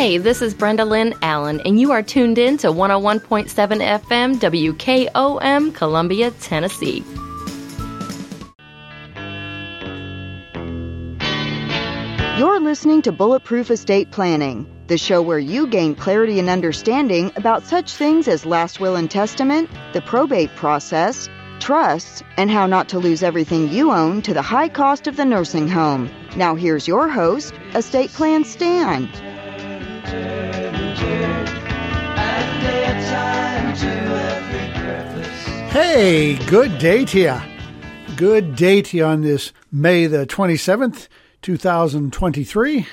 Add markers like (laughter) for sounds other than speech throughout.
Hey, this is Brenda Lynn Allen, and you are tuned in to 101.7 FM WKOM, Columbia, Tennessee. You're listening to Bulletproof Estate Planning, the show where you gain clarity and understanding about such things as last will and testament, the probate process, trusts, and how not to lose everything you own to the high cost of the nursing home. Now, here's your host, Estate Plan Stan. Hey, good day to you. Good day to you on this May the 27th, 2023.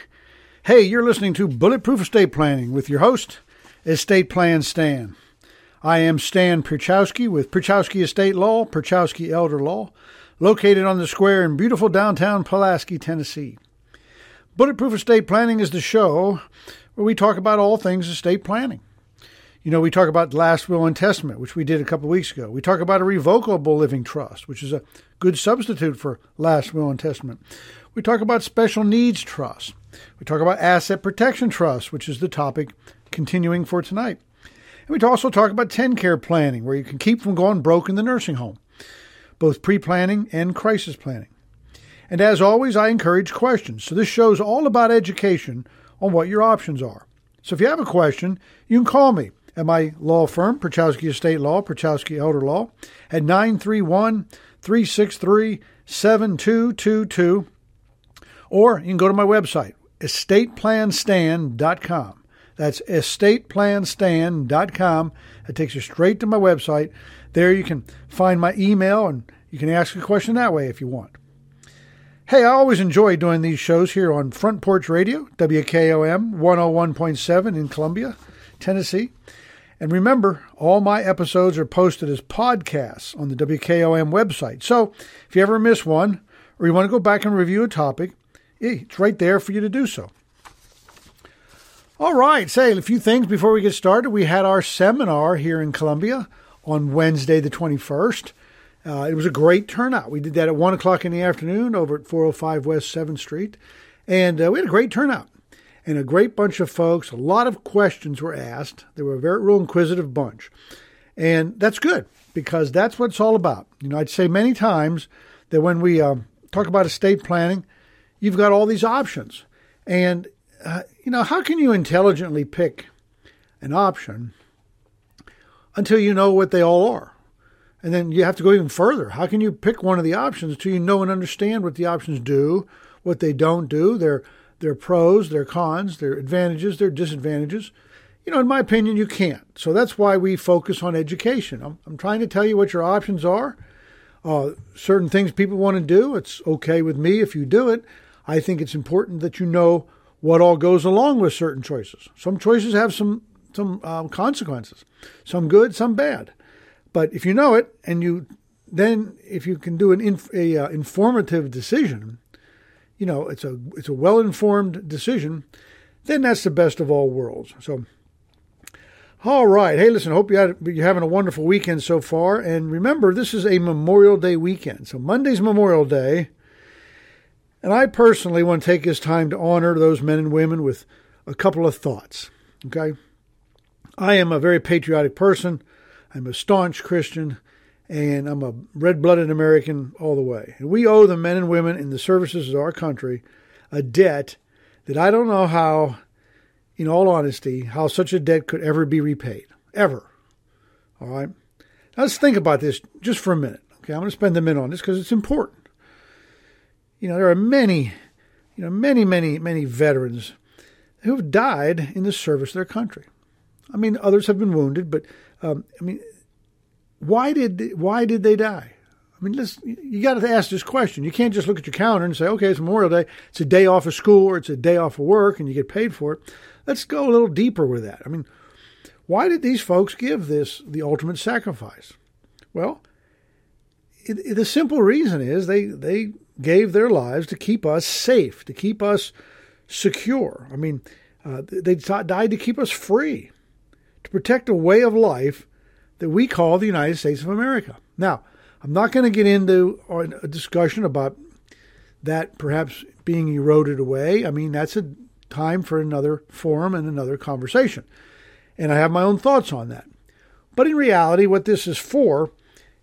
Hey, you're listening to Bulletproof Estate Planning with your host, Estate Plan Stan. I am Stan Pierchoski with Pierchoski Estate Law, Pierchoski Elder Law, located on the square in beautiful downtown Pulaski, Tennessee. Bulletproof Estate Planning is the show where we talk about all things estate planning. You know, we talk about last will and testament, which we did a couple weeks ago. We talk about a revocable living trust, which is a good substitute for last will and testament. We talk about special needs trust. We talk about asset protection trust, which is the topic continuing for tonight. And we also talk about TennCare planning, where you can keep from going broke in the nursing home, both pre planning and crisis planning. And as always, I encourage questions. So this show's all about education on what your options are. So if you have a question, you can call me at my law firm, Pierchoski Estate Law, Pierchoski Elder Law, at 931 363 7222. Or you can go to my website, estateplanstan.com. That's estateplanstan.com. It takes you straight to my website. There you can find my email and you can ask a question that way if you want. Hey, I always enjoy doing these shows here on Front Porch Radio, WKOM 101.7 in Columbia, Tennessee. And remember, all my episodes are posted as podcasts on the WKOM website. So if you ever miss one or you want to go back and review a topic, it's right there for you to do so. All right, say a few things before we get started. We had our seminar here in Columbia on Wednesday, the 21st. Uh, it was a great turnout. We did that at 1 o'clock in the afternoon over at 405 West 7th Street. And uh, we had a great turnout and a great bunch of folks. A lot of questions were asked. They were a very real inquisitive bunch. And that's good because that's what it's all about. You know, I'd say many times that when we um, talk about estate planning, you've got all these options. And, uh, you know, how can you intelligently pick an option until you know what they all are? And then you have to go even further. How can you pick one of the options until you know and understand what the options do, what they don't do, their their pros, their cons, their advantages, their disadvantages. You know, in my opinion, you can't. So that's why we focus on education. I'm, I'm trying to tell you what your options are. Uh, certain things people want to do, it's okay with me if you do it. I think it's important that you know what all goes along with certain choices. Some choices have some some um, consequences, some good, some bad. But if you know it, and you then if you can do an inf- a, uh, informative decision, you know, it's a it's a well informed decision, then that's the best of all worlds. So, all right. Hey, listen. Hope you had, you're having a wonderful weekend so far. And remember, this is a Memorial Day weekend. So Monday's Memorial Day, and I personally want to take this time to honor those men and women with a couple of thoughts. Okay, I am a very patriotic person. I'm a staunch Christian and I'm a red blooded American all the way. And we owe the men and women in the services of our country a debt that I don't know how, in all honesty, how such a debt could ever be repaid. Ever. All right? Now let's think about this just for a minute. Okay, I'm going to spend a minute on this because it's important. You know, there are many, you know, many, many, many veterans who have died in the service of their country. I mean, others have been wounded, but um, I mean, why did why did they die? I mean, let's, you got to ask this question. You can't just look at your calendar and say, okay, it's Memorial Day. It's a day off of school or it's a day off of work and you get paid for it. Let's go a little deeper with that. I mean, why did these folks give this the ultimate sacrifice? Well, it, it, the simple reason is they, they gave their lives to keep us safe, to keep us secure. I mean, uh, they died to keep us free, to protect a way of life that we call the United States of America. Now, I'm not going to get into a discussion about that perhaps being eroded away. I mean, that's a time for another forum and another conversation. And I have my own thoughts on that. But in reality, what this is for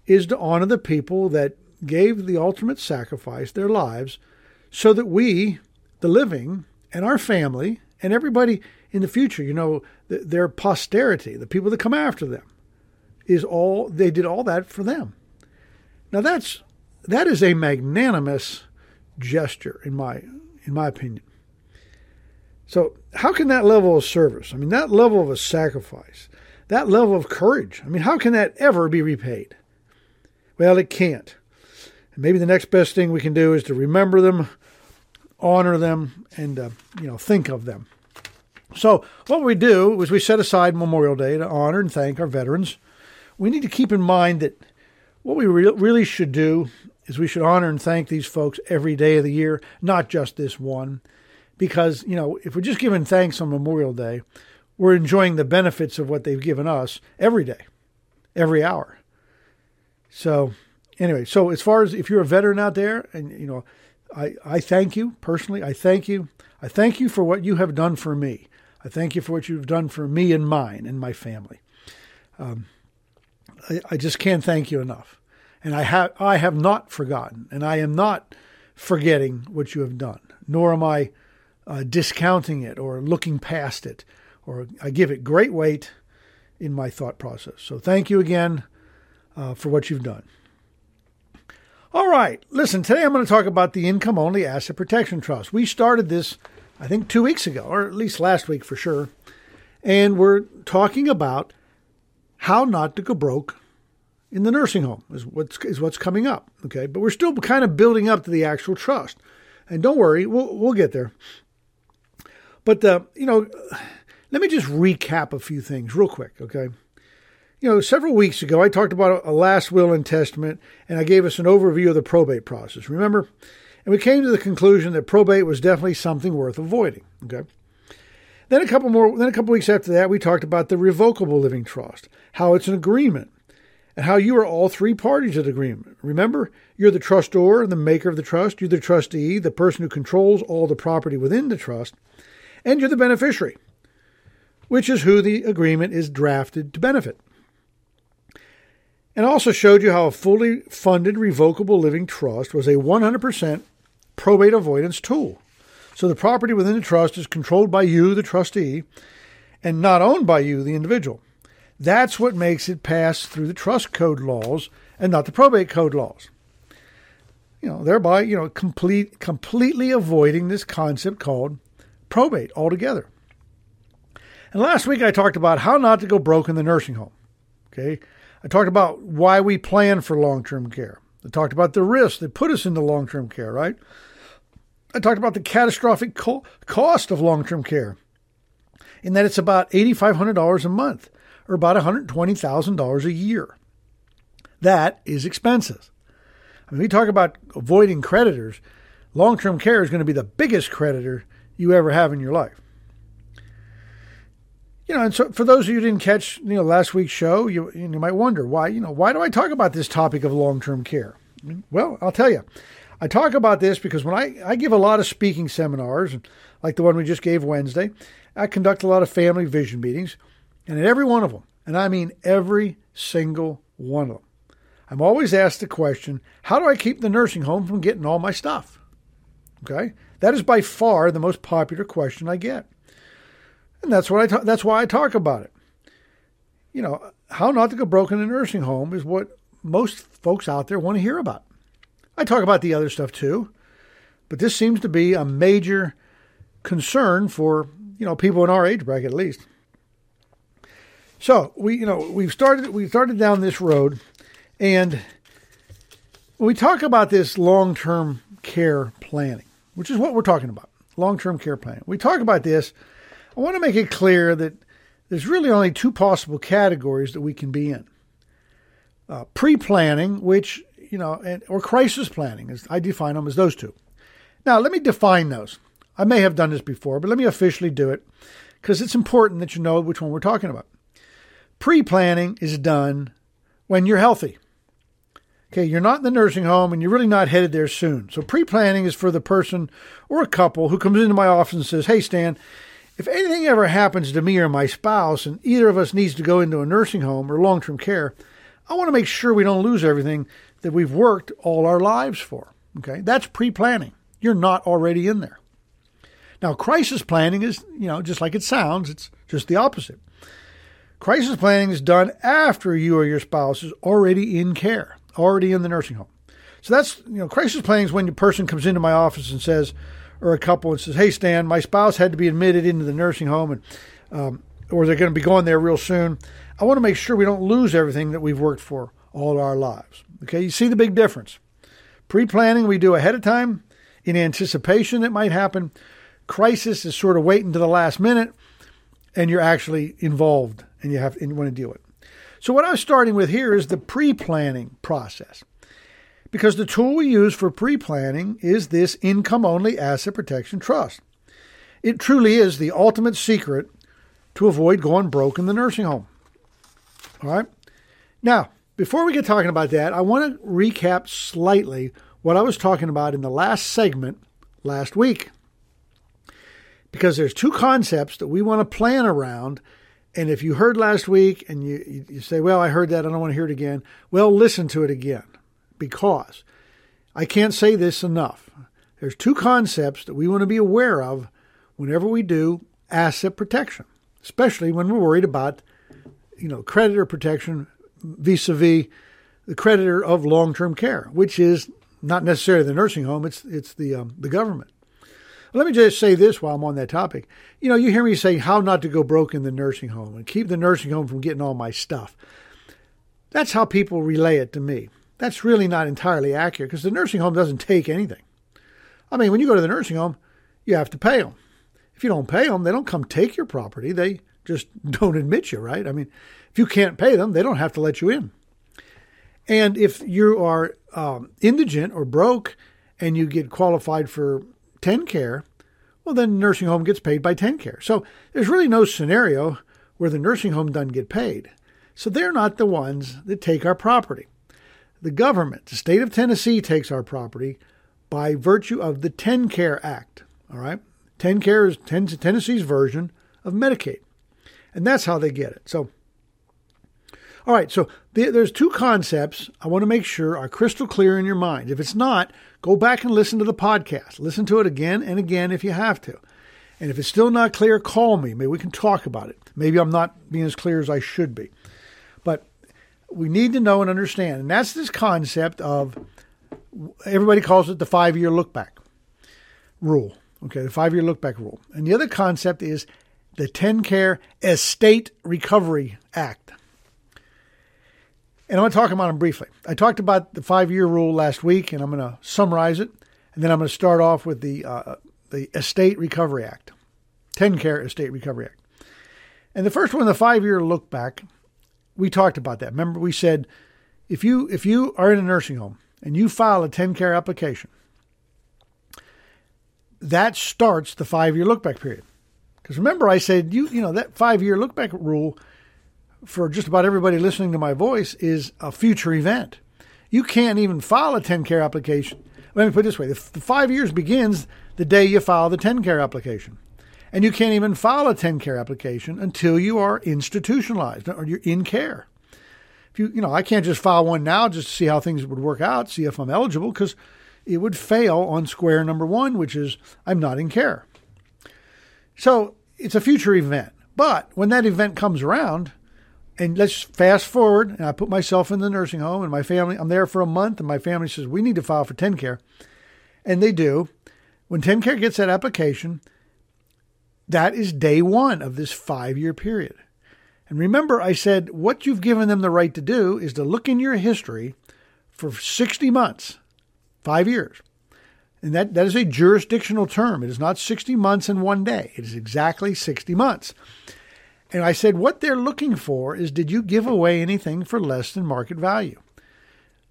is to honor the people that gave the ultimate sacrifice, their lives, so that we, the living, and our family, and everybody in the future, you know, their posterity, the people that come after them, is all they did all that for them. Now that's that is a magnanimous gesture in my in my opinion. So how can that level of service, I mean that level of a sacrifice, that level of courage, I mean how can that ever be repaid? Well, it can't. And maybe the next best thing we can do is to remember them, honor them, and uh, you know think of them. So what we do is we set aside Memorial Day to honor and thank our veterans. We need to keep in mind that what we re- really should do is we should honor and thank these folks every day of the year, not just this one. Because, you know, if we're just giving thanks on Memorial Day, we're enjoying the benefits of what they've given us every day, every hour. So, anyway, so as far as if you're a veteran out there, and, you know, I, I thank you personally. I thank you. I thank you for what you have done for me. I thank you for what you've done for me and mine and my family. Um, I, I just can't thank you enough. And I have I have not forgotten, and I am not forgetting what you have done, nor am I uh, discounting it or looking past it, or I give it great weight in my thought process. So thank you again uh, for what you've done. All right, listen, today I'm going to talk about the income only asset protection trust. We started this, I think, two weeks ago, or at least last week for sure. And we're talking about how not to go broke in the nursing home is what's is what's coming up. Okay, but we're still kind of building up to the actual trust, and don't worry, we'll we'll get there. But uh, you know, let me just recap a few things real quick. Okay, you know, several weeks ago I talked about a last will and testament, and I gave us an overview of the probate process. Remember, and we came to the conclusion that probate was definitely something worth avoiding. Okay. Then a couple more. Then a couple weeks after that, we talked about the revocable living trust, how it's an agreement and how you are all three parties to the agreement. Remember, you're the trustor, the maker of the trust, you're the trustee, the person who controls all the property within the trust, and you're the beneficiary, which is who the agreement is drafted to benefit. And also showed you how a fully funded revocable living trust was a 100% probate avoidance tool. So the property within the trust is controlled by you, the trustee, and not owned by you, the individual. That's what makes it pass through the trust code laws and not the probate code laws. You know, thereby, you know, complete completely avoiding this concept called probate altogether. And last week I talked about how not to go broke in the nursing home. Okay? I talked about why we plan for long-term care. I talked about the risks that put us into long-term care, right? I talked about the catastrophic co- cost of long-term care in that it's about $8,500 a month or about $120,000 a year. That is expensive. I mean, we talk about avoiding creditors. Long term care is going to be the biggest creditor you ever have in your life. You know, and so for those of you who didn't catch, you know, last week's show, you, you might wonder why, you know, why do I talk about this topic of long term care? Well, I'll tell you. I talk about this because when I, I give a lot of speaking seminars, like the one we just gave Wednesday, I conduct a lot of family vision meetings. And at every one of them, and I mean every single one of them, I'm always asked the question how do I keep the nursing home from getting all my stuff? Okay? That is by far the most popular question I get. And that's what I ta- that's why I talk about it. You know, how not to go broken in a nursing home is what most folks out there want to hear about. I talk about the other stuff too, but this seems to be a major concern for, you know, people in our age bracket at least. So we, you know, we've started we started down this road, and when we talk about this long term care planning, which is what we're talking about, long term care planning. We talk about this. I want to make it clear that there's really only two possible categories that we can be in: uh, pre planning, which you know, and, or crisis planning, I define them as those two. Now, let me define those. I may have done this before, but let me officially do it because it's important that you know which one we're talking about. Pre planning is done when you're healthy. Okay, you're not in the nursing home and you're really not headed there soon. So pre planning is for the person or a couple who comes into my office and says, Hey, Stan, if anything ever happens to me or my spouse and either of us needs to go into a nursing home or long term care, I want to make sure we don't lose everything that we've worked all our lives for. Okay, that's pre planning. You're not already in there. Now, crisis planning is, you know, just like it sounds, it's just the opposite. Crisis planning is done after you or your spouse is already in care, already in the nursing home. So that's, you know, crisis planning is when the person comes into my office and says, or a couple and says, "Hey, Stan, my spouse had to be admitted into the nursing home, and um, or they're going to be going there real soon. I want to make sure we don't lose everything that we've worked for all our lives." Okay, you see the big difference. Pre-planning we do ahead of time in anticipation that might happen. Crisis is sort of waiting to the last minute, and you're actually involved and you have and you want to deal with. It. So what I'm starting with here is the pre-planning process because the tool we use for pre planning is this income only asset protection trust. It truly is the ultimate secret to avoid going broke in the nursing home. All right. Now, before we get talking about that, I want to recap slightly what I was talking about in the last segment last week. Because there's two concepts that we want to plan around. And if you heard last week and you, you say, well, I heard that, I don't want to hear it again, well, listen to it again because I can't say this enough. There's two concepts that we want to be aware of whenever we do asset protection, especially when we're worried about, you know, creditor protection vis-a-vis the creditor of long-term care, which is not necessarily the nursing home; it's it's the um, the government. Let me just say this while I'm on that topic. You know, you hear me say how not to go broke in the nursing home and keep the nursing home from getting all my stuff. That's how people relay it to me. That's really not entirely accurate because the nursing home doesn't take anything. I mean, when you go to the nursing home, you have to pay them. If you don't pay them, they don't come take your property. They just (laughs) don't admit you, right? I mean, if you can't pay them, they don't have to let you in. And if you are um, indigent or broke and you get qualified for TennCare, well, then the nursing home gets paid by TennCare. So there's really no scenario where the nursing home doesn't get paid. So they're not the ones that take our property. The government, the state of Tennessee, takes our property by virtue of the TennCare Act. All right? TennCare is Tennessee's version of Medicaid. And that's how they get it. So, all right, so there's two concepts I want to make sure are crystal clear in your mind. If it's not, go back and listen to the podcast. Listen to it again and again if you have to. And if it's still not clear, call me. Maybe we can talk about it. Maybe I'm not being as clear as I should be. We need to know and understand. And that's this concept of everybody calls it the five year look back rule. Okay, the five year look back rule. And the other concept is the TennCare Estate Recovery Act. And I'm going to talk about them briefly. I talked about the five year rule last week, and I'm going to summarize it. And then I'm going to start off with the, uh, the Estate Recovery Act, TennCare Estate Recovery Act. And the first one, the five year look back, we talked about that. Remember, we said if you if you are in a nursing home and you file a TennCare application, that starts the five year look back period. Because remember, I said you you know that five year look back rule for just about everybody listening to my voice is a future event. You can't even file a TennCare application. Let me put it this way: the, the five years begins the day you file the TennCare application. And you can't even file a TennCare application until you are institutionalized or you're in care. If you, you know, I can't just file one now just to see how things would work out, see if I'm eligible, because it would fail on square number one, which is I'm not in care. So it's a future event. But when that event comes around, and let's fast forward, and I put myself in the nursing home, and my family, I'm there for a month, and my family says, We need to file for TennCare. And they do. When TennCare gets that application, that is day one of this five year period. And remember, I said what you've given them the right to do is to look in your history for 60 months, five years. And that, that is a jurisdictional term. It is not 60 months in one day, it is exactly 60 months. And I said, what they're looking for is did you give away anything for less than market value?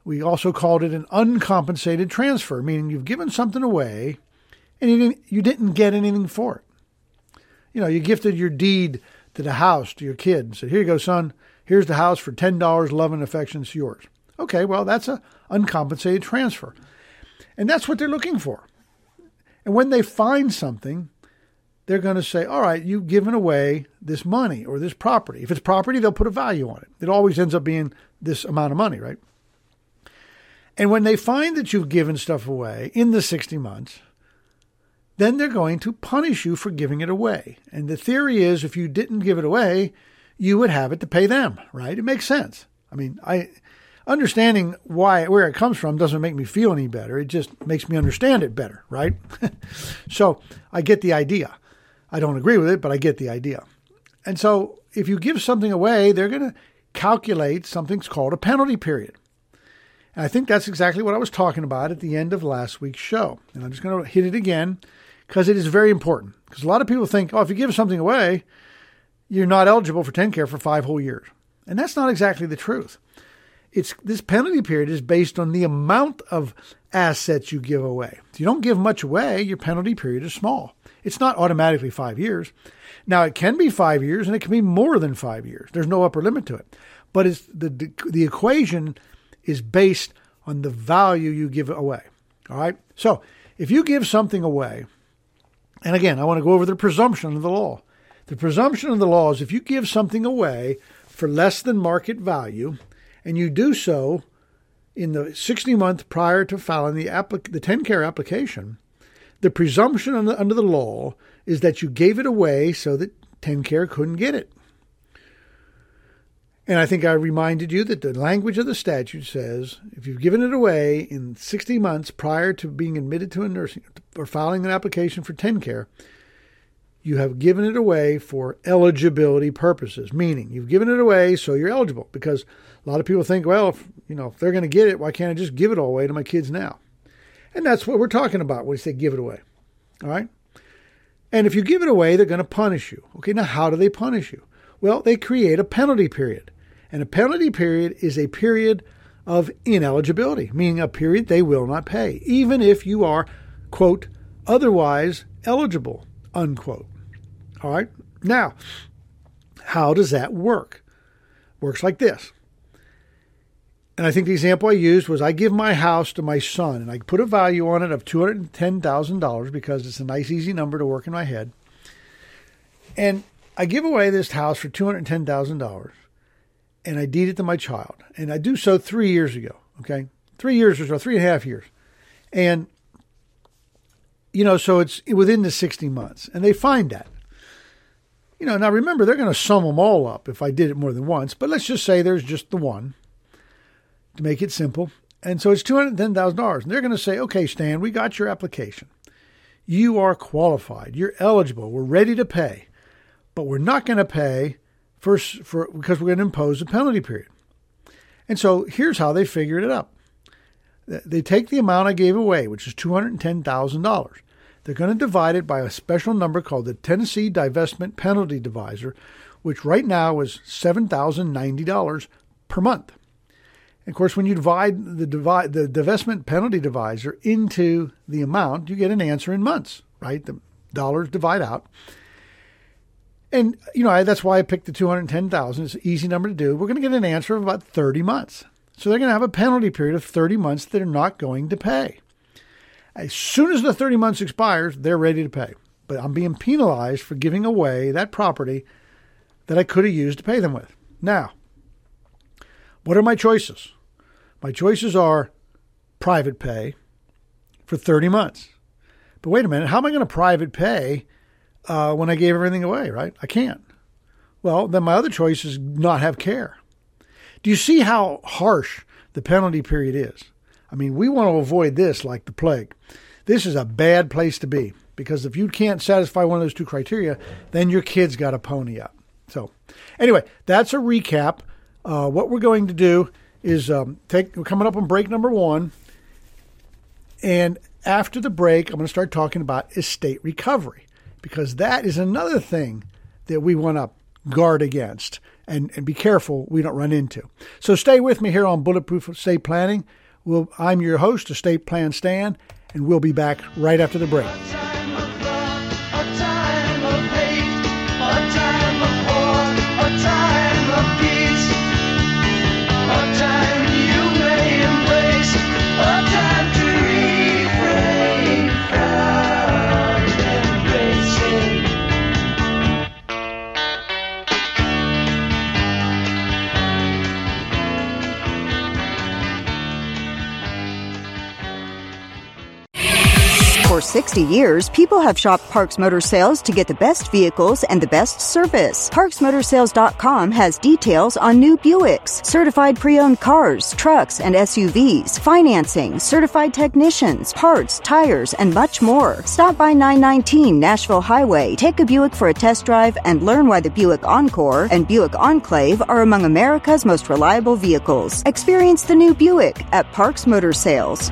We also called it an uncompensated transfer, meaning you've given something away and you didn't, you didn't get anything for it you know, you gifted your deed to the house to your kid and said, Here you go, son. Here's the house for $10. Love and affection. It's yours. Okay, well, that's a uncompensated transfer. And that's what they're looking for. And when they find something, they're going to say, all right, you've given away this money or this property. If it's property, they'll put a value on it. It always ends up being this amount of money, right? And when they find that you've given stuff away in the 60 months, then they're going to punish you for giving it away. And the theory is if you didn't give it away, you would have it to pay them, right? It makes sense. I mean, I understanding why where it comes from doesn't make me feel any better. It just makes me understand it better, right? (laughs) so, I get the idea. I don't agree with it, but I get the idea. And so, if you give something away, they're going to calculate something's called a penalty period. And I think that's exactly what I was talking about at the end of last week's show. And I'm just going to hit it again because it is very important. Because a lot of people think, oh, if you give something away, you're not eligible for TennCare for five whole years. And that's not exactly the truth. It's this penalty period is based on the amount of assets you give away. If you don't give much away, your penalty period is small. It's not automatically five years. Now it can be five years and it can be more than five years. There's no upper limit to it. But it's the the equation is based on the value you give away. All right. So if you give something away, and again, I want to go over the presumption of the law. The presumption of the law is if you give something away for less than market value, and you do so in the 60 month prior to filing the, applic- the TennCare application, the presumption under, under the law is that you gave it away so that TennCare couldn't get it. And I think I reminded you that the language of the statute says if you've given it away in 60 months prior to being admitted to a nursing or filing an application for TennCare, you have given it away for eligibility purposes, meaning you've given it away so you're eligible. Because a lot of people think, well, if, you know, if they're going to get it, why can't I just give it all away to my kids now? And that's what we're talking about when we say give it away. All right? And if you give it away, they're going to punish you. Okay, now how do they punish you? Well, they create a penalty period. And a penalty period is a period of ineligibility, meaning a period they will not pay, even if you are, quote, otherwise eligible, unquote. All right? Now, how does that work? Works like this. And I think the example I used was I give my house to my son and I put a value on it of $210,000 because it's a nice, easy number to work in my head. And I give away this house for $210,000 and I deed it to my child. And I do so three years ago, okay? Three years or so, three and a half years. And, you know, so it's within the 60 months. And they find that. You know, now remember, they're going to sum them all up if I did it more than once, but let's just say there's just the one to make it simple. And so it's $210,000. And they're going to say, okay, Stan, we got your application. You are qualified. You're eligible. We're ready to pay. But we're not going to pay First, for because we're going to impose a penalty period. And so here's how they figured it up. They take the amount I gave away, which is $210,000. They're going to divide it by a special number called the Tennessee Divestment Penalty Divisor, which right now is $7,090 per month. Of course, when you divide the divide the divestment penalty divisor into the amount, you get an answer in months, right? The dollars divide out. And you know that's why I picked the two hundred ten thousand. It's an easy number to do. We're going to get an answer of about thirty months. So they're going to have a penalty period of thirty months that they're not going to pay. As soon as the thirty months expires, they're ready to pay. But I'm being penalized for giving away that property that I could have used to pay them with. Now, what are my choices? My choices are private pay for 30 months. But wait a minute, how am I going to private pay uh, when I gave everything away, right? I can't. Well, then my other choice is not have care. Do you see how harsh the penalty period is? I mean, we want to avoid this like the plague. This is a bad place to be because if you can't satisfy one of those two criteria, then your kid's got a pony up. So, anyway, that's a recap. Uh, what we're going to do is um, take. We're coming up on break number one, and after the break, I'm going to start talking about estate recovery because that is another thing that we want to guard against and, and be careful we don't run into. So stay with me here on Bulletproof Estate Planning. We'll, I'm your host, Estate Plan Stan, and we'll be back right after the break. 60 years, people have shopped Parks Motor Sales to get the best vehicles and the best service. ParksMotorsales.com has details on new Buicks, certified pre-owned cars, trucks, and SUVs, financing, certified technicians, parts, tires, and much more. Stop by 919 Nashville Highway, take a Buick for a test drive, and learn why the Buick Encore and Buick Enclave are among America's most reliable vehicles. Experience the new Buick at Parks Motor Sales.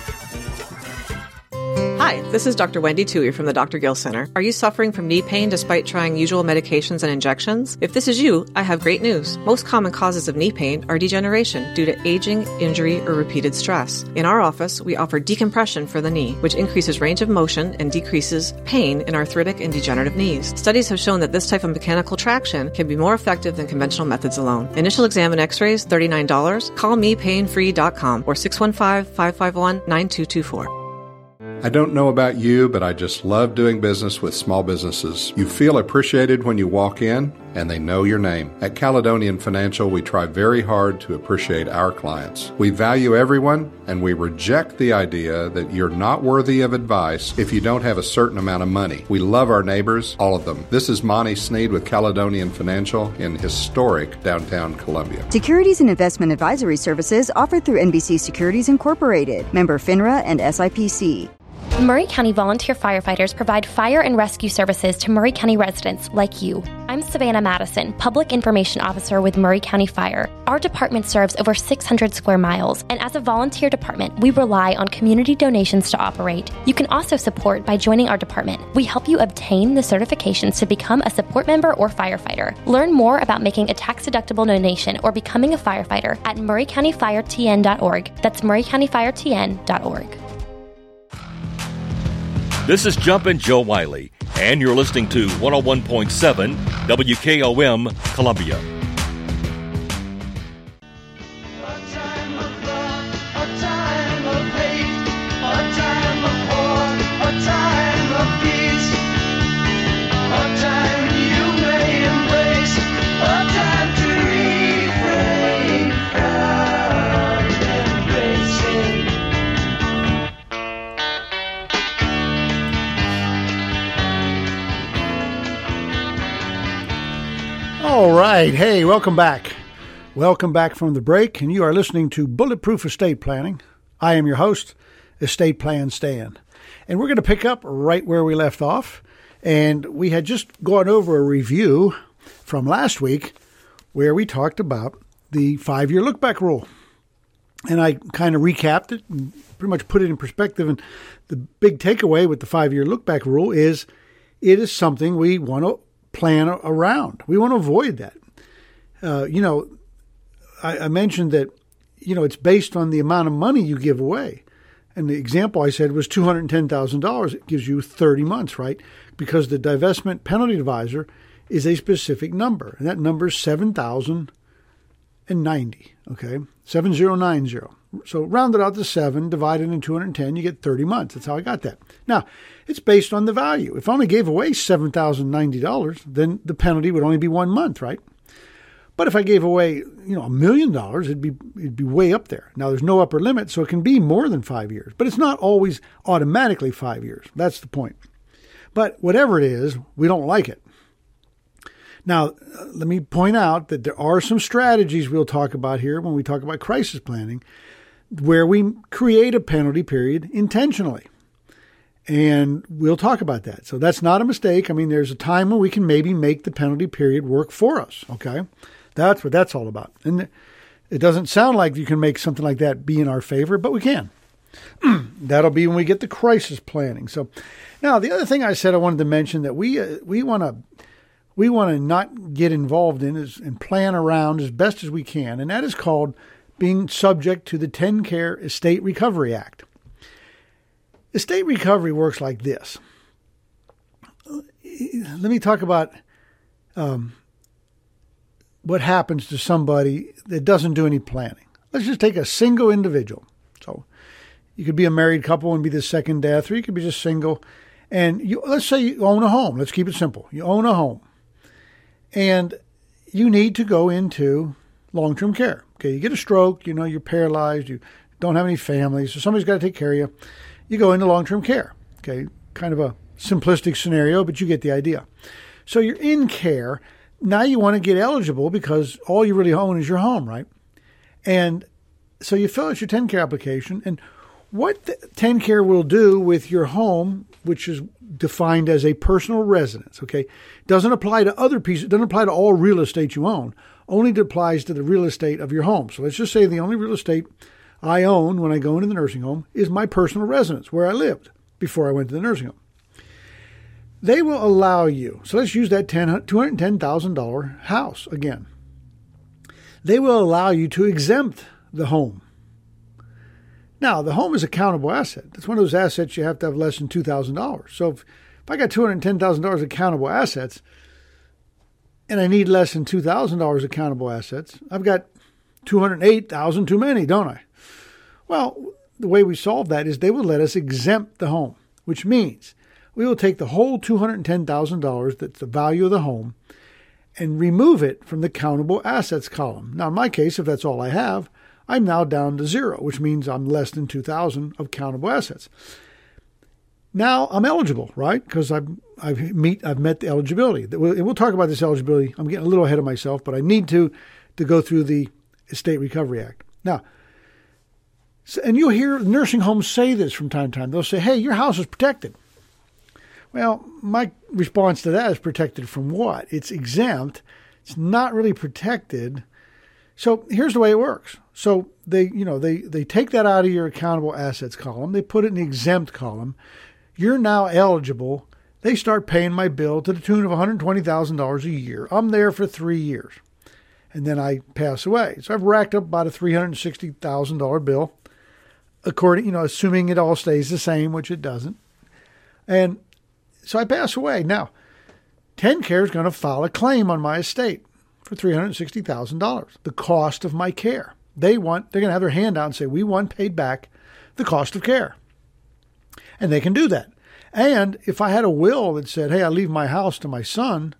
Hi, this is Dr. Wendy Tui from the Dr. Gill Center. Are you suffering from knee pain despite trying usual medications and injections? If this is you, I have great news. Most common causes of knee pain are degeneration due to aging, injury, or repeated stress. In our office, we offer decompression for the knee, which increases range of motion and decreases pain in arthritic and degenerative knees. Studies have shown that this type of mechanical traction can be more effective than conventional methods alone. Initial exam and x-rays, $39. Call me painfree.com or 615-551-9224. I don't know about you, but I just love doing business with small businesses. You feel appreciated when you walk in, and they know your name. At Caledonian Financial, we try very hard to appreciate our clients. We value everyone, and we reject the idea that you're not worthy of advice if you don't have a certain amount of money. We love our neighbors, all of them. This is Monty Sneed with Caledonian Financial in historic downtown Columbia. Securities and investment advisory services offered through NBC Securities Incorporated, member FINRA and SIPC. Maury County volunteer firefighters provide fire and rescue services to Maury County residents like you. I'm Savannah Madison, Public Information Officer with Maury County Fire. Our department serves over 600 square miles, and as a volunteer department, we rely on community donations to operate. You can also support by joining our department. We help you obtain the certifications to become a support member or firefighter. Learn more about making a tax deductible donation or becoming a firefighter at murraycountyfiretn.org. That's murraycountyfiretn.org. This is Jumpin' Joe Wiley, and you're listening to 101.7 WKOM Columbia. All right. Hey, welcome back. Welcome back from the break, and you are listening to Bulletproof Estate Planning. I am your host, Estate Plan Stan. And we're going to pick up right where we left off. And we had just gone over a review from last week where we talked about the five year look back rule. And I kind of recapped it and pretty much put it in perspective. And the big takeaway with the five year look back rule is it is something we want to plan around. We want to avoid that. Uh, you know, I, I, mentioned that, you know, it's based on the amount of money you give away. And the example I said was $210,000. It gives you 30 months, right? Because the divestment penalty divisor is a specific number, and that number is 7,090, okay? 7090. So round it out to 7, divided in 210, you get 30 months. That's how I got that. Now, it's based on the value. If I only gave away $7,090, then the penalty would only be one month, right? But if I gave away, you know, a million dollars, it'd be it'd be way up there. Now there's no upper limit, so it can be more than 5 years, but it's not always automatically 5 years. That's the point. But whatever it is, we don't like it. Now, let me point out that there are some strategies we'll talk about here when we talk about crisis planning where we create a penalty period intentionally. And we'll talk about that. So that's not a mistake. I mean, there's a time when we can maybe make the penalty period work for us. Okay. That's what that's all about. And it doesn't sound like you can make something like that be in our favor, but we can. (clears throat) That'll be when we get the crisis planning. So now the other thing I said I wanted to mention that we uh, we want to we want to not get involved in is and plan around as best as we can, and that is called being subject to the TennCare Estate Recovery Act. Estate recovery works like this. Let me talk about um, what happens to somebody that doesn't do any planning. Let's just take a single individual. So you could be a married couple and be the second death, or you could be just single. And you, let's say you own a home. Let's keep it simple. You own a home, and you need to go into long-term care. Okay, you get a stroke. You know you're paralyzed. You don't have any family, so somebody's got to take care of you you go into long term care. Okay, kind of a simplistic scenario, but you get the idea. So you're in care. Now you want to get eligible because all you really own is your home, right? And so you fill out your TennCare application. And what TennCare will do with your home, which is defined as a personal residence, okay, doesn't apply to other pieces, doesn't apply to all real estate you own, only applies to the real estate of your home. So let's just say the only real estate I own when I go into the nursing home is my personal residence where I lived before I went to the nursing home. They will allow you, so let's use that $210,000 house again. They will allow you to exempt the home. Now, the home is a countable asset. It's one of those assets you have to have less than $2,000. So if, if I got $210,000 of countable assets and I need less than $2,000 of countable assets, I've got 208,000 too many, don't I? Well, the way we solve that is they will let us exempt the home, which means we will take the whole $210,000 that's the value of the home and remove it from the countable assets column. Now, in my case, if that's all I have, I'm now down to zero, which means I'm less than 2,000 of countable assets. Now I'm eligible, right? Because I've I've meet I've met the eligibility. And we'll talk about this eligibility. I'm getting a little ahead of myself, but I need to to go through the Estate Recovery Act. Now, and you'll hear nursing homes say this from time to time. They'll say, hey, your house is protected. Well, my response to that is protected from what? It's exempt. It's not really protected. So here's the way it works. So they, you know, they, they take that out of your accountable assets column. They put it in the exempt column. You're now eligible. They start paying my bill to the tune of $120,000 a year. I'm there for three years. And then I pass away. So I've racked up about a $360,000 bill according, you know, assuming it all stays the same, which it doesn't. And so I pass away. Now, TennCare is going to file a claim on my estate for $360,000, the cost of my care. They want, they're going to have their hand out and say, we want paid back the cost of care. And they can do that. And if I had a will that said, hey, I leave my house to my son,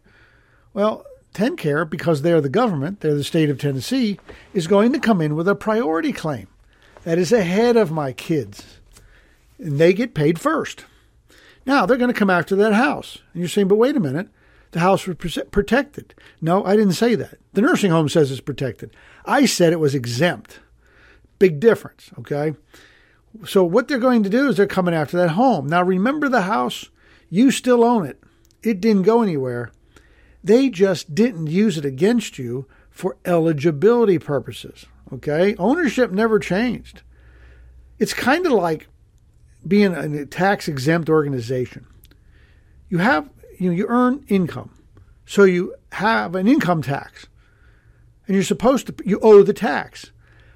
well, TennCare, because they're the government, they're the state of Tennessee, is going to come in with a priority claim that is ahead of my kids. And they get paid first. Now they're going to come after that house. And you're saying, but wait a minute, the house was protected. No, I didn't say that. The nursing home says it's protected. I said it was exempt. Big difference, okay? So what they're going to do is they're coming after that home. Now remember the house? You still own it. It didn't go anywhere. They just didn't use it against you for eligibility purposes. Okay? Ownership never changed. It's kind of like being a tax exempt organization. You have, you know, you earn income. So you have an income tax. And you're supposed to, you owe the tax.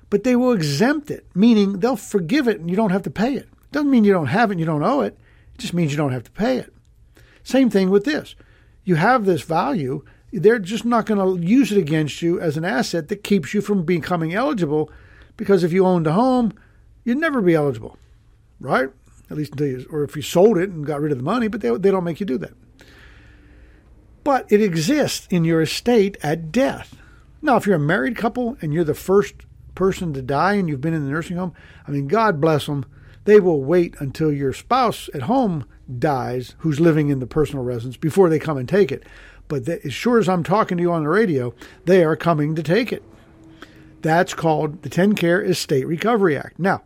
But they will exempt it, meaning they'll forgive it and you don't have to pay it. Doesn't mean you don't have it and you don't owe it. It just means you don't have to pay it. Same thing with this. You have this value they're just not going to use it against you as an asset that keeps you from becoming eligible because if you owned a home, you'd never be eligible, right? At least until you, or if you sold it and got rid of the money, but they, they don't make you do that. But it exists in your estate at death. Now, if you're a married couple and you're the first person to die and you've been in the nursing home, I mean, God bless them. They will wait until your spouse at home dies, who's living in the personal residence, before they come and take it. But as sure as I'm talking to you on the radio, they are coming to take it. That's called the TennCare Estate Recovery Act. Now,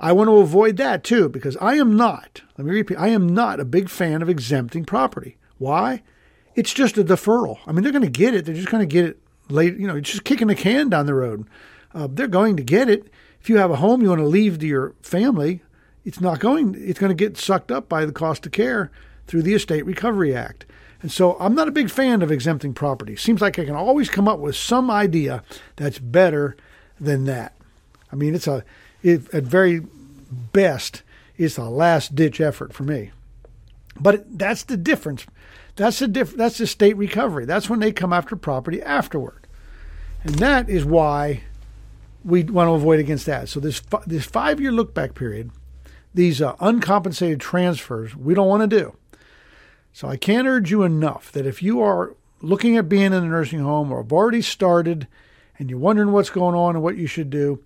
I want to avoid that too because I am not, let me repeat, I am not a big fan of exempting property. Why? It's just a deferral. I mean, they're going to get it. They're just going to get it late, you know, it's just kicking the can down the road. Uh, they're going to get it. If you have a home you want to leave to your family, it's not going, it's going to get sucked up by the cost of care through the Estate Recovery Act. And so I'm not a big fan of exempting property. Seems like I can always come up with some idea that's better than that. I mean, it's a, it, at very best, it's a last ditch effort for me. But that's the difference. That's the diff- That's the state recovery. That's when they come after property afterward, and that is why we want to avoid against that. So this this five year look back period, these uh, uncompensated transfers, we don't want to do. So I can't urge you enough that if you are looking at being in a nursing home or have already started and you're wondering what's going on and what you should do,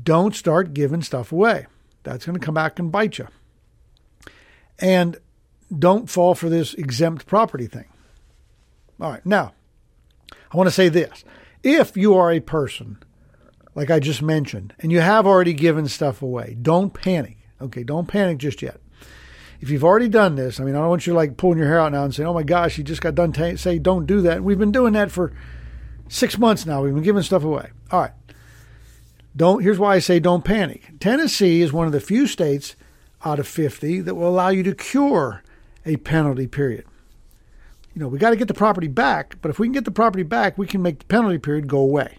don't start giving stuff away. That's going to come back and bite you. And don't fall for this exempt property thing. All right, now, I want to say this. If you are a person, like I just mentioned, and you have already given stuff away, don't panic. Okay, don't panic just yet if you've already done this, I mean, I don't want you like pulling your hair out now and saying, "Oh my gosh, you just got done t- say don't do that." We've been doing that for six months now. We've been giving stuff away. All right. Don't. Here's why I say don't panic. Tennessee is one of the few states out of 50 that will allow you to cure a penalty period. You know, we got to get the property back, but if we can get the property back, we can make the penalty period go away.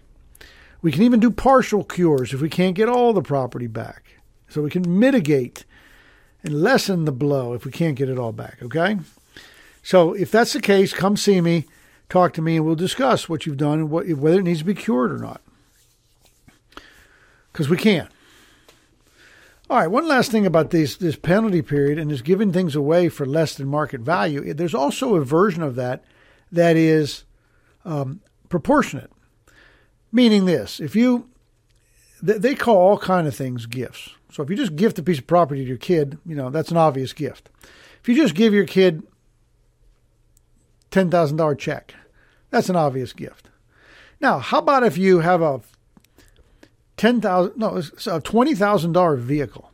We can even do partial cures if we can't get all the property back. So we can mitigate and lessen the blow if we can't get it all back, okay? So if that's the case, come see me, talk to me, and we'll discuss what you've done and what, whether it needs to be cured or not. Because we can. All right, one last thing about this, this penalty period and is giving things away for less than market value. There's also a version of that that is um, proportionate. Meaning this, if you, they call all kind of things gifts. So if you just gift a piece of property to your kid, you know, that's an obvious gift. If you just give your kid $10,000 check, that's an obvious gift. Now, how about if you have a 10,000 no, it's a $20,000 vehicle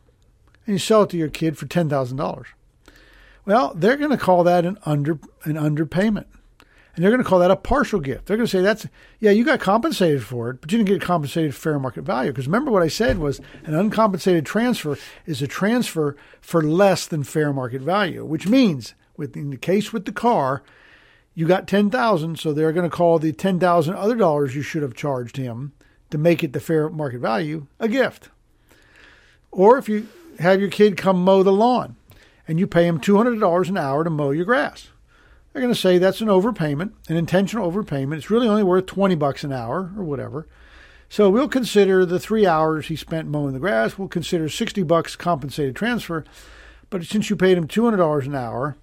and you sell it to your kid for $10,000? Well, they're going to call that an under an underpayment. And they're going to call that a partial gift. They're going to say that's, yeah, you got compensated for it, but you didn't get compensated fair market value. Because remember what I said was an uncompensated transfer is a transfer for less than fair market value, which means in the case with the car, you got 10,000, so they're going to call the 10,000 other dollars you should have charged him to make it the fair market value a gift. Or if you have your kid come mow the lawn and you pay him $200 an hour to mow your grass they're going to say that's an overpayment, an intentional overpayment. It's really only worth 20 bucks an hour or whatever. So we'll consider the three hours he spent mowing the grass. We'll consider 60 bucks compensated transfer. But since you paid him $200 an hour,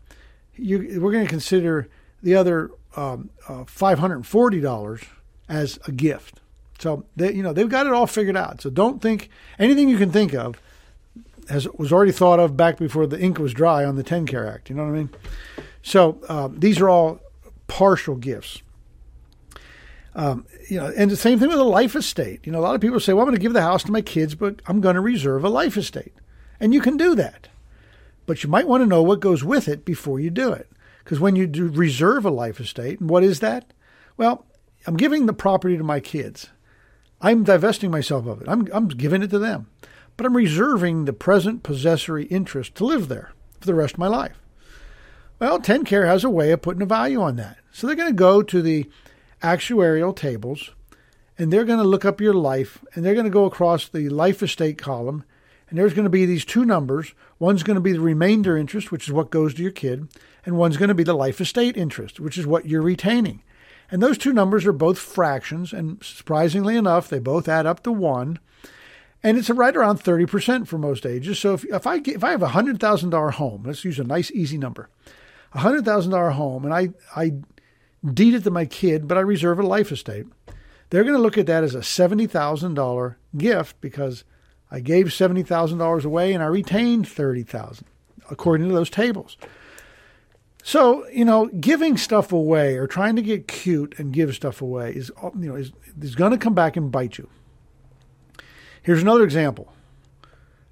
you, we're going to consider the other um, uh, $540 as a gift. So they, you know they've got it all figured out. So don't think anything you can think of has was already thought of back before the ink was dry on the TennCare Act. You know what I mean? So um, these are all partial gifts. Um, you know, and the same thing with a life estate. You know, a lot of people say, "Well, I'm going to give the house to my kids, but I'm going to reserve a life estate," and you can do that, but you might want to know what goes with it before you do it. Because when you do reserve a life estate, and what is that? Well, I'm giving the property to my kids. I'm divesting myself of it. I'm, I'm giving it to them, but I'm reserving the present possessory interest to live there for the rest of my life. Well, TennCare has a way of putting a value on that. So they're going to go to the actuarial tables and they're going to look up your life and they're going to go across the life estate column and there's going to be these two numbers. One's going to be the remainder interest, which is what goes to your kid, and one's going to be the life estate interest, which is what you're retaining. And those two numbers are both fractions, and surprisingly enough, they both add up to one. And it's right around 30% for most ages. So if, if I if I have a $100,000 home, let's use a nice easy number a hundred thousand dollar home and I I deed it to my kid, but I reserve a life estate, they're going to look at that as a seventy thousand dollar gift because I gave seventy thousand dollars away and I retained thirty thousand, according to those tables. So you know, giving stuff away or trying to get cute and give stuff away is you know is is going to come back and bite you. Here's another example,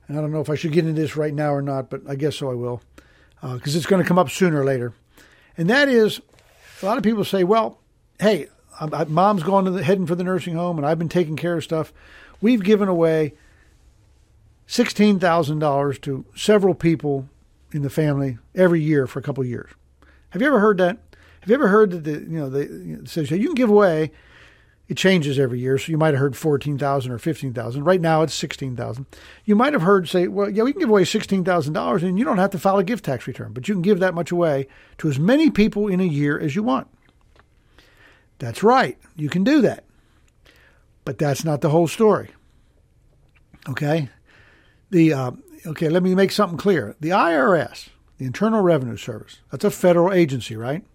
And I don't know if I should get into this right now or not, but I guess so I will, because uh, it's going to come up sooner or later. And that is, a lot of people say, well, hey, I, I, to the, heading for the nursing home, and I've been taking care of stuff. We've given away $16,000 to several people in the family every year for a couple years. Have you ever heard that? Have you ever heard that the you know the it says you can give away? It changes every year, so you might have heard fourteen thousand or fifteen thousand. Right now, it's sixteen thousand. You might have heard say, well, yeah, we can give away sixteen thousand dollars, and you don't have to file a gift tax return, but you can give that much away to as many people in a year as you want. That's right, you can do that, but that's not the whole story. Okay, the uh, okay, let me make something clear. The IRS, the Internal Revenue Service, that's a federal agency, right?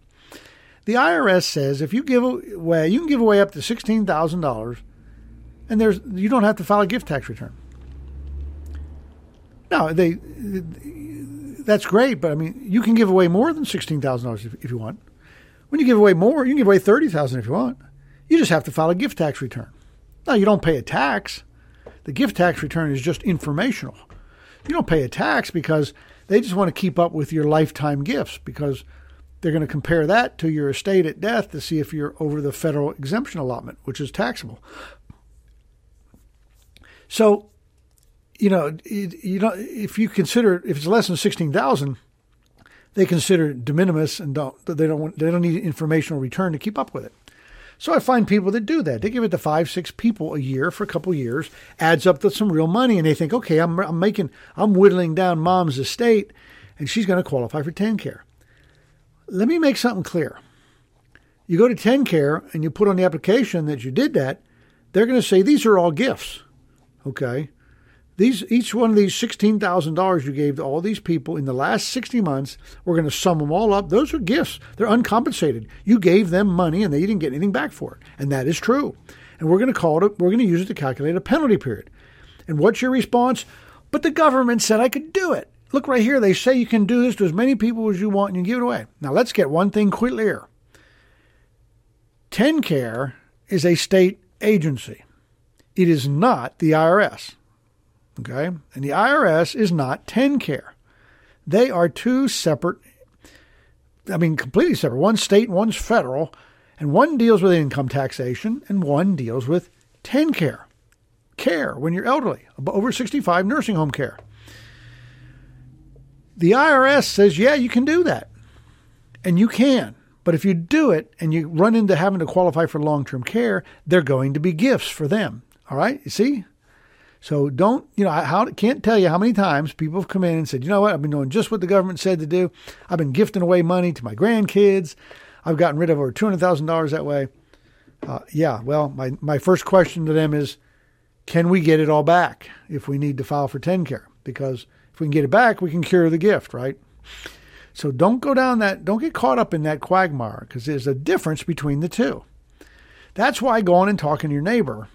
The IRS says if you give away, you can give away up to sixteen thousand dollars, and there's you don't have to file a gift tax return. No, they that's great, but I mean, you can give away more than sixteen thousand dollars if you want. When you give away more, you can give away thirty thousand if you want. You just have to file a gift tax return. Now you don't pay a tax. The gift tax return is just informational. You don't pay a tax because they just want to keep up with your lifetime gifts because they're going to compare that to your estate at death to see if you're over the federal exemption allotment, which is taxable. So, you know, you know, if you consider if it's less than sixteen thousand, they consider de minimis and don't they don't want, they don't need informational return to keep up with it. So I find people that do that. They give it to five, six people a year for a couple years, adds up to some real money, and they think, okay, I'm, I'm making, I'm whittling down mom's estate, and she's going to qualify for TennCare. Let me make something clear. You go to TennCare and you put on the application that you did that, they're going to say these are all gifts. Okay. These each one of these sixteen thousand dollars you gave to all these people in the last sixty months, we're going to sum them all up. Those are gifts. They're uncompensated. You gave them money and they didn't get anything back for it, and that is true. And we're going to call it. A, We're going to use it to calculate a penalty period. And what's your response? But the government said I could do it. Look right here. They say you can do this to as many people as you want and you give it away. Now let's get one thing clear. TennCare is a state agency. It is not the IRS. Okay? And the IRS is not TennCare. They are two separate, I mean, completely separate. One's state, one's federal, and one deals with income taxation, and one deals with TennCare care care when you're elderly, over 65 nursing home care. The IRS says, yeah, you can do that. And you can. But if you do it and you run into having to qualify for long term care, they're going to be gifts for them. All right? You see? So don't, you know, I can't tell you how many times people have come in and said, you know what, I've been doing just what the government said to do. I've been gifting away money to my grandkids. I've gotten rid of over $200,000 that way. Uh, yeah, well, my, my first question to them is, can we get it all back if we need to file for TennCare? Because if we can get it back, we can cure the gift, right? So don't go down that, don't get caught up in that quagmire because there's a difference between the two. That's why going and talking to your neighbor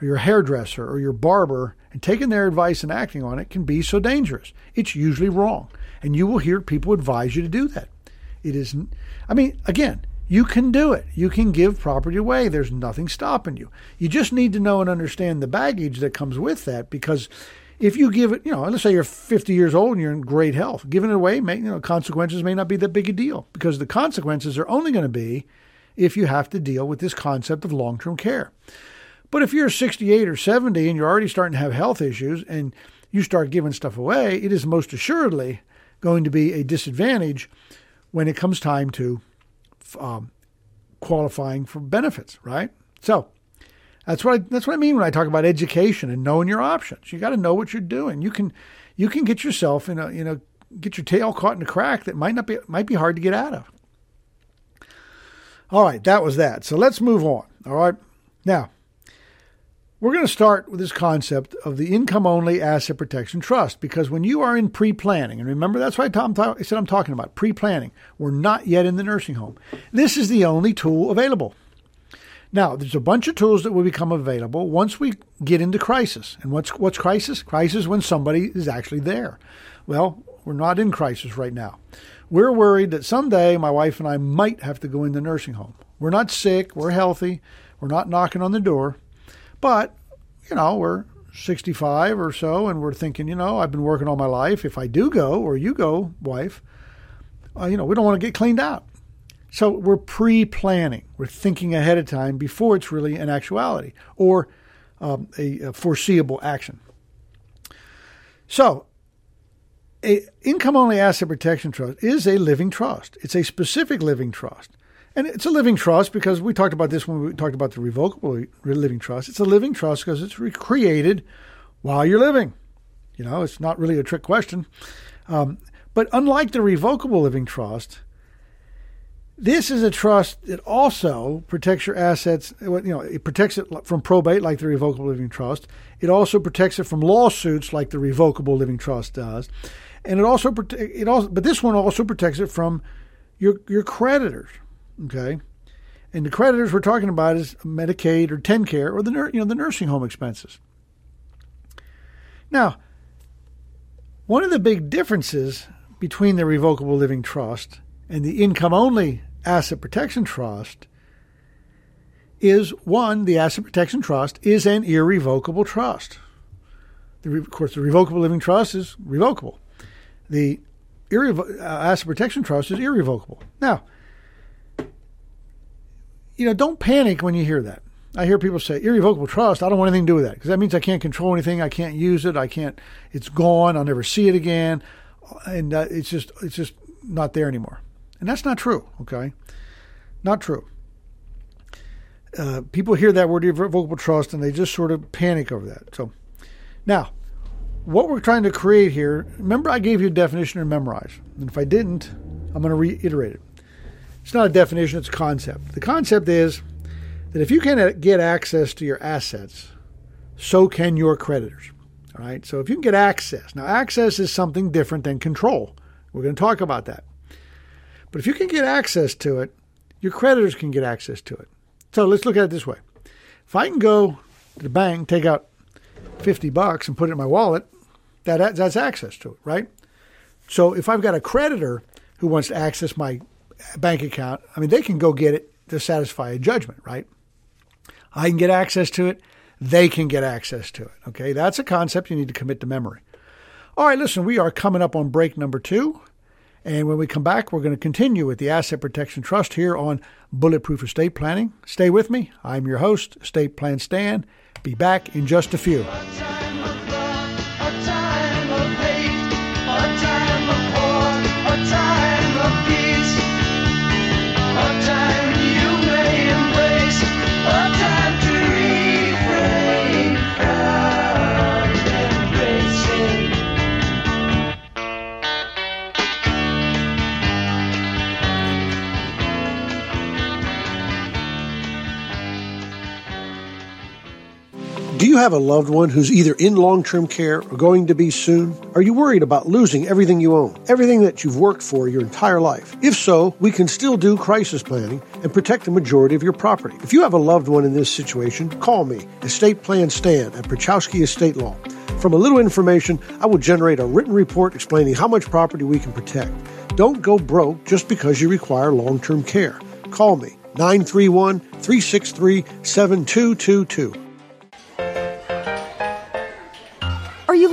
or your hairdresser or your barber and taking their advice and acting on it can be so dangerous. It's usually wrong. And you will hear people advise you to do that. It isn't, I mean, again, you can do it. You can give property away. There's nothing stopping you. You just need to know and understand the baggage that comes with that because if you give it, you know, let's say you're 50 years old and you're in great health, giving it away, may, you know, consequences may not be that big a deal because the consequences are only going to be if you have to deal with this concept of long term care. But if you're 68 or 70 and you're already starting to have health issues and you start giving stuff away, it is most assuredly going to be a disadvantage when it comes time to um, qualifying for benefits, right? So that's what I, that's what I mean when I talk about education and knowing your options. You got to know what you're doing. You can you can get yourself in a you know get your tail caught in a crack that might not be might be hard to get out of. All right, that was that. So let's move on. All right. Now, we're going to start with this concept of the income only asset protection trust because when you are in pre planning, and remember that's why Tom I said I'm talking about pre planning, we're not yet in the nursing home. This is the only tool available. Now, there's a bunch of tools that will become available once we get into crisis. And what's what's crisis? Crisis when somebody is actually there. Well, we're not in crisis right now. We're worried that someday my wife and I might have to go in the nursing home. We're not sick, we're healthy, we're not knocking on the door. But, you know, we're 65 or so and we're thinking, you know, I've been working all my life. If I do go or you go, wife, uh, you know, we don't want to get cleaned out. So we're pre planning, we're thinking ahead of time before it's really an actuality or um, a, a foreseeable action. So, a income only asset protection trust is a living trust. It's a specific living trust. And it's a living trust because we talked about this when we talked about the revocable living trust. It's a living trust because it's recreated while you're living. You know, it's not really a trick question. Um, but unlike the revocable living trust, this is a trust that also protects your assets. You know, it protects it from probate like the revocable living trust. It also protects it from lawsuits like the revocable living trust does, and it also it also. But this one also protects it from your your creditors. Okay, and the creditors we're talking about is Medicaid or TennCare or the you know the nursing home expenses. Now, one of the big differences between the revocable living trust and the income only asset protection trust is one, the asset protection trust is an irrevocable trust. The, of course, the revocable living trust is revocable. The irrevo- uh, asset protection trust is irrevocable. Now, you know, don't panic when you hear that. I hear people say irrevocable trust. I don't want anything to do with that because that means I can't control anything. I can't use it. I can't. It's gone. I'll never see it again, and uh, it's just it's just not there anymore. And that's not true. Okay, not true. Uh, people hear that word irrevocable trust and they just sort of panic over that. So now, what we're trying to create here. Remember, I gave you a definition to memorize, and if I didn't, I'm going to reiterate it. It's not a definition, it's a concept. The concept is that if you can get access to your assets, so can your creditors. All right. So if you can get access, now access is something different than control. We're going to talk about that. But if you can get access to it, your creditors can get access to it. So let's look at it this way. If I can go to the bank, take out 50 bucks and put it in my wallet, that that's access to it, right? So if I've got a creditor who wants to access my bank account, I mean, they can go get it to satisfy a judgment, right? I can get access to it. They can get access to it. Okay, that's a concept you need to commit to memory. All right, listen, we are coming up on break number two. And when we come back, we're going to continue with the Asset Protection Trust here on Bulletproof Estate Planning. Stay with me. I'm your host, Estate Plan Stan. Be back in just a few. You have a loved one who's either in long term care or going to be soon? Are you worried about losing everything you own, everything that you've worked for your entire life? If so, we can still do crisis planning and protect the majority of your property. If you have a loved one in this situation, call me, Estate Plan Stan at Pierchoski Estate Law. From a little information, I will generate a written report explaining how much property we can protect. Don't go broke just because you require long term care. Call me, 931 363 7222.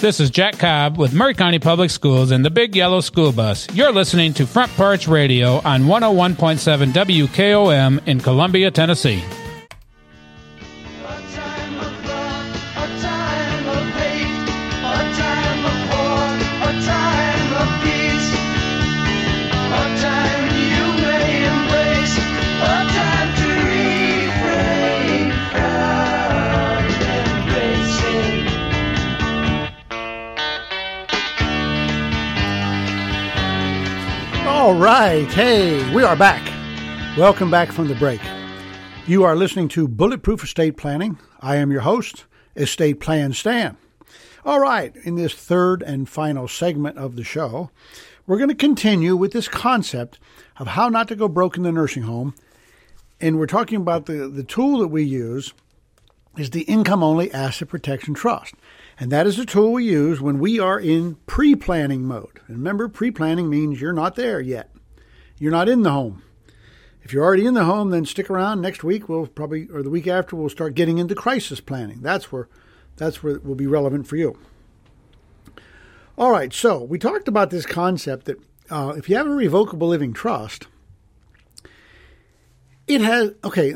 This is Jack Cobb with Maury County Public Schools and the Big Yellow School Bus. You're listening to Front Porch Radio on 101.7 WKOM in Columbia, Tennessee. Hey, we are back. Welcome back from the break. You are listening to Bulletproof Estate Planning. I am your host, Estate Plan Stan. All right, in this third and final segment of the show, we're going to continue with this concept of how not to go broke in the nursing home. And we're talking about the, the tool that we use is the Income Only Asset Protection Trust. And that is a tool we use when we are in pre planning mode. And remember, pre planning means you're not there yet, you're not in the home. If you're already in the home, then stick around. Next week, we'll probably, or the week after, we'll start getting into crisis planning. That's where, that's where it will be relevant for you. All right, so we talked about this concept that uh, if you have a revocable living trust, it has, okay,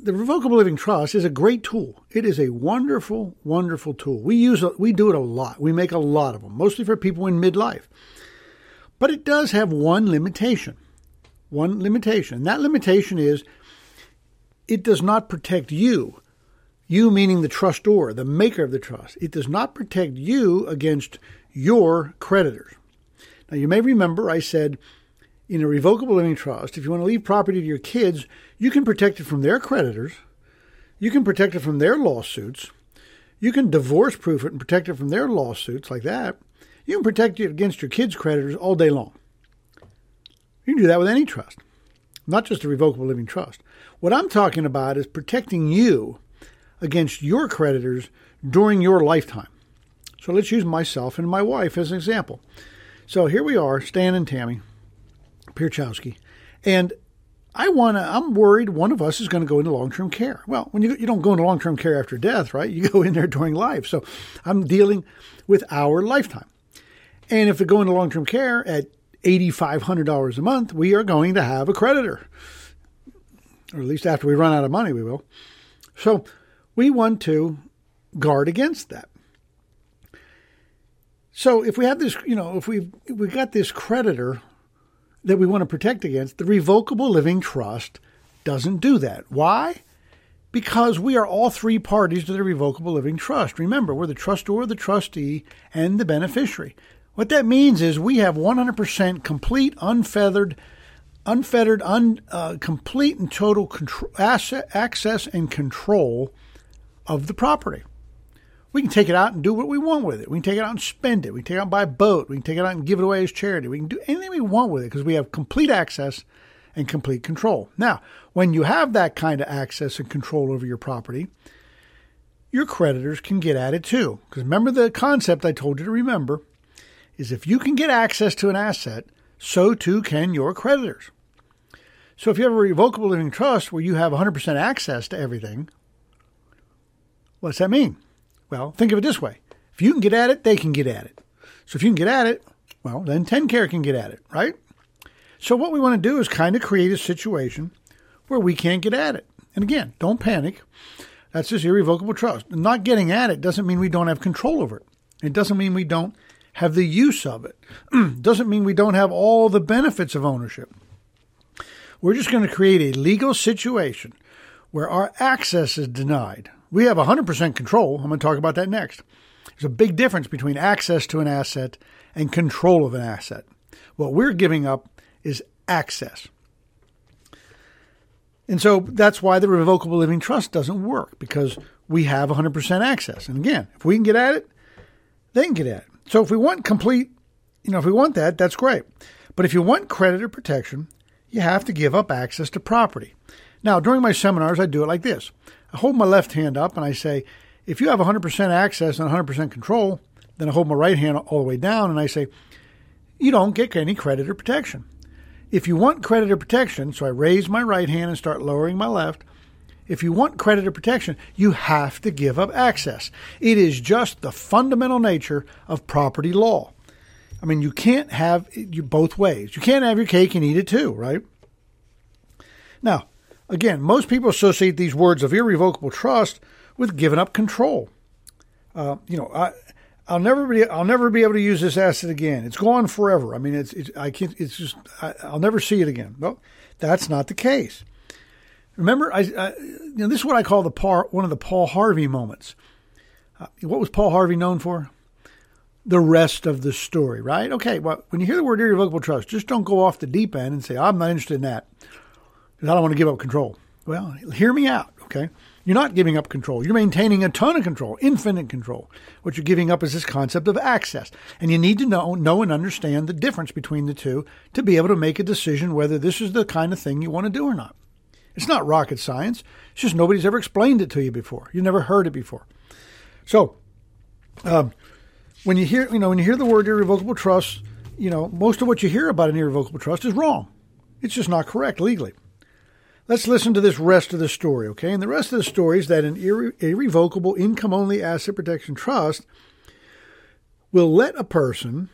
the revocable living trust is a great tool. It is a wonderful, wonderful tool. We use we do it a lot. We make a lot of them, mostly for people in midlife. But it does have one limitation. One limitation. And that limitation is it does not protect you. You meaning the trustor, the maker of the trust. It does not protect you against your creditors. Now you may remember I said in a revocable living trust, if you want to leave property to your kids, you can protect it from their creditors. You can protect it from their lawsuits. You can divorce proof it and protect it from their lawsuits like that. You can protect it against your kids' creditors all day long. You can do that with any trust, not just a revocable living trust. What I'm talking about is protecting you against your creditors during your lifetime. So let's use myself and my wife as an example. So here we are, Stan and Tammy Pierchoski, and I want to, I'm worried one of us is going to go into long term care. Well, when you, you don't go into long term care after death, right? You (laughs) go in there during life. So I'm dealing with our lifetime. And if we go into long term care at $8,500 a month, we are going to have a creditor. Or at least after we run out of money, we will. So we want to guard against that. So if we have this, you know, if we've, if we got this creditor that we want to protect against, the revocable living trust doesn't do that. Why? because we are all three parties to the revocable living trust. Remember, we're the trustor, the trustee, and the beneficiary. What that means is we have 100% complete, unfeathered, unfettered, un, uh, complete and total control, asset, access and control of the property. We can take it out and do what we want with it. We can take it out and spend it. We can take it out and buy a boat. We can take it out and give it away as charity. We can do anything we want with it because we have complete access and complete control. Now, when you have that kind of access and control over your property, your creditors can get at it too. Because remember the concept I told you to remember is if you can get access to an asset, so too can your creditors. So if you have a revocable living trust where you have 100% access to everything, what's that mean? Well, think of it this way. If you can get at it, they can get at it. So if you can get at it, well, then TennCare can get at it, right? So what we want to do is kind of create a situation where we can't get at it. And again, don't panic. That's just irrevocable trust. Not getting at it doesn't mean we don't have control over it. It doesn't mean we don't have the use of it. (clears throat) doesn't mean we don't have all the benefits of ownership. We're just going to create a legal situation where our access is denied. We have 100% control. I'm going to talk about that next. There's a big difference between access to an asset and control of an asset. What we're giving up is access. And so that's why the revocable living trust doesn't work because we have 100% access. And again, if we can get at it, they can get at it. So if we want complete, you know, if we want that, that's great. But if you want creditor protection, you have to give up access to property. Now, during my seminars, I do it like this I hold my left hand up and I say, if you have 100% access and 100% control, then I hold my right hand all the way down and I say, you don't get any creditor protection. If you want creditor protection, so I raise my right hand and start lowering my left, if you want creditor protection, you have to give up access. It is just the fundamental nature of property law. I mean, you can't have both ways. You can't have your cake and eat it too, right? Now, again, most people associate these words of irrevocable trust with giving up control. Uh, you know, I, I'll never be I'll never be able to use this asset again. It's gone forever. I mean, it's, it's I can't. It's just I, will never see it again. Well, that's not the case. Remember, I, I, you know this is what I call the Paul, one of the Paul Harvey moments. Uh, what was Paul Harvey known for? The rest of the story, right? Okay. Well, when you hear the word irrevocable trust, just don't go off the deep end and say I'm not interested in that because I don't want to give up control. Well, hear me out, okay? You're not giving up control. You're maintaining a ton of control, infinite control. What you're giving up is this concept of access. And you need to know, know and understand the difference between the two to be able to make a decision whether this is the kind of thing you want to do or not. It's not rocket science. It's just nobody's ever explained it to you before. You've never heard it before. So, um, when you hear, you know, when you hear the word irrevocable trust, you know, most of what you hear about an irrevocable trust is wrong. It's just not correct legally. Let's listen to this rest of the story, okay? And the rest of the story is that an irre- irrevocable income only asset protection trust will let a person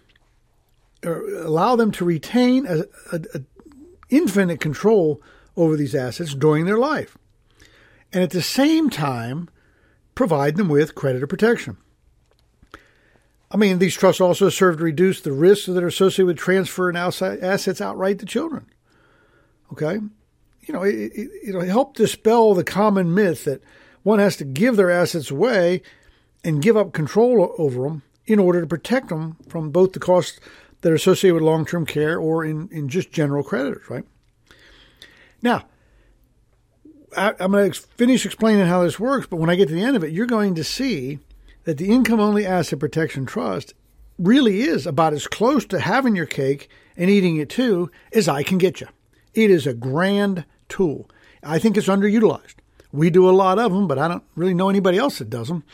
or allow them to retain a, a, a infinite control over these assets during their life. And at the same time, provide them with creditor protection. I mean, these trusts also serve to reduce the risks that are associated with transferring assets outright to children. Okay? you know, it, it, it'll help dispel the common myth that one has to give their assets away and give up control over them in order to protect them from both the costs that are associated with long term care or in, in just general creditors, right? Now, I, I'm going to finish explaining how this works, but when I get to the end of it, you're going to see that the income only asset protection trust really is about as close to having your cake and eating it too as I can get you. It is a grand tool. I think it's underutilized. We do a lot of them, but I don't really know anybody else that does them.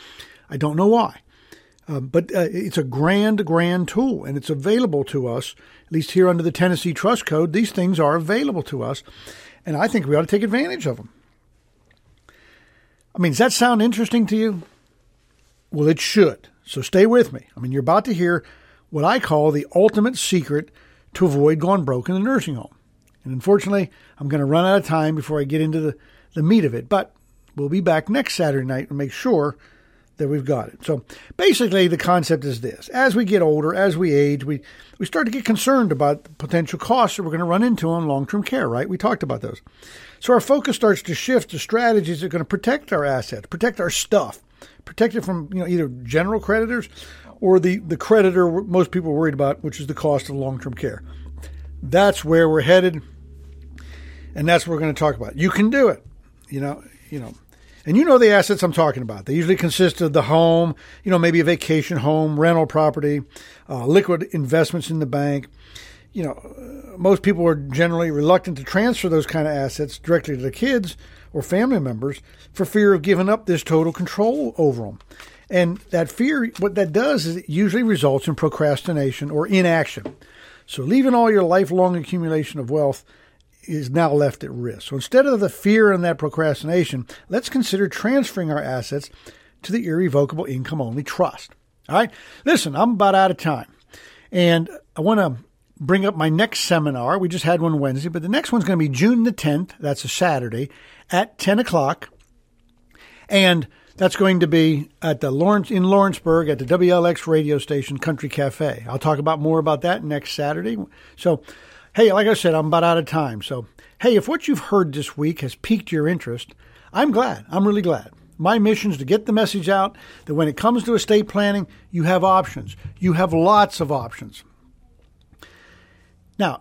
I don't know why. Uh, but uh, it's a grand, grand tool, and it's available to us, at least here under the Tennessee Trust Code. These things are available to us, and I think we ought to take advantage of them. I mean, does that sound interesting to you? Well, it should. So stay with me. I mean, you're about to hear what I call the ultimate secret to avoid going broke in the nursing home. And unfortunately, I'm going to run out of time before I get into the, the meat of it. But we'll be back next Saturday night and make sure that we've got it. So basically, the concept is this: as we get older, as we age, we we start to get concerned about the potential costs that we're going to run into on long-term care. Right? We talked about those. So our focus starts to shift to strategies that are going to protect our assets, protect our stuff, protect it from you know either general creditors or the the creditor most people are worried about, which is the cost of long-term care. That's where we're headed, and that's what we're going to talk about. You can do it. You know. You know and you know the assets I'm talking about. They usually consist of the home, you know, maybe a vacation home, rental property, uh, liquid investments in the bank. You know, uh, most people are generally reluctant to transfer those kind of assets directly to the kids or family members for fear of giving up this total control over them. And that fear, what that does is it usually results in procrastination or inaction. So leaving all your lifelong accumulation of wealth is now left at risk. So instead of the fear and that procrastination, let's consider transferring our assets to the irrevocable income only trust. All right. Listen, I'm about out of time. And I want to bring up my next seminar. We just had one Wednesday, but the next one's going to be June the 10th. That's a Saturday at 10 o'clock. And that's going to be at the Lawrence in Lawrenceburg at the WLX radio station Country Cafe. I'll talk about more about that next Saturday. So Hey, like I said, I'm about out of time. So, hey, if what you've heard this week has piqued your interest, I'm glad. I'm really glad. My mission is to get the message out that when it comes to estate planning, you have options. You have lots of options. Now,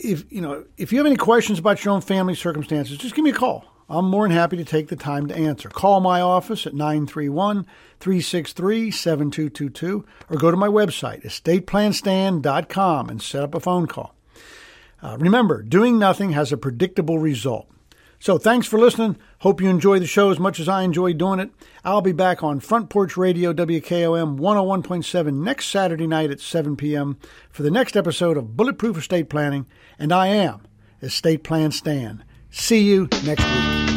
if you know, if you have any questions about your own family circumstances, just give me a call. I'm more than happy to take the time to answer. Call my office at 931 363 7222 or go to my website, estateplanstan.com, and set up a phone call. Uh, remember, doing nothing has a predictable result. So thanks for listening. Hope you enjoy the show as much as I enjoy doing it. I'll be back on Front Porch Radio WKOM 101.7 next Saturday night at 7 p.m. for the next episode of Bulletproof Estate Planning, and I am Estate Plan Stan. See you next week.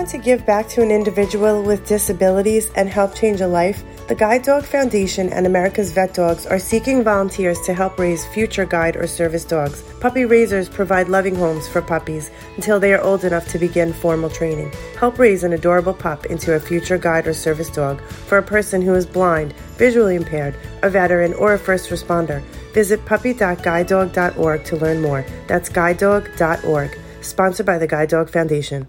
Want to give back to an individual with disabilities and help change a life? The Guide Dog Foundation and America's Vet Dogs are seeking volunteers to help raise future guide or service dogs. Puppy raisers provide loving homes for puppies until they are old enough to begin formal training. Help raise an adorable pup into a future guide or service dog for a person who is blind, visually impaired, a veteran, or a first responder. Visit puppy.guidedog.org to learn more. That's guidedog.org. Sponsored by the Guide Dog Foundation.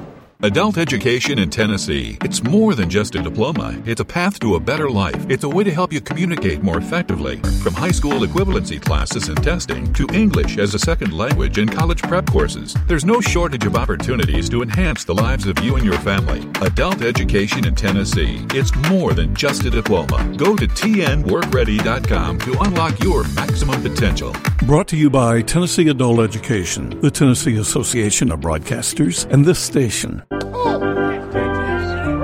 Adult education in Tennessee. It's more than just a diploma. It's a path to a better life. It's a way to help you communicate more effectively. From high school equivalency classes and testing to English as a second language and college prep courses, there's no shortage of opportunities to enhance the lives of you and your family. Adult education in Tennessee. It's more than just a diploma. Go to tnworkready.com to unlock your maximum potential. Brought to you by Tennessee Adult Education, the Tennessee Association of Broadcasters, and this station. 哦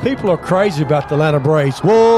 People are crazy about the Atlanta Braves. Whoa!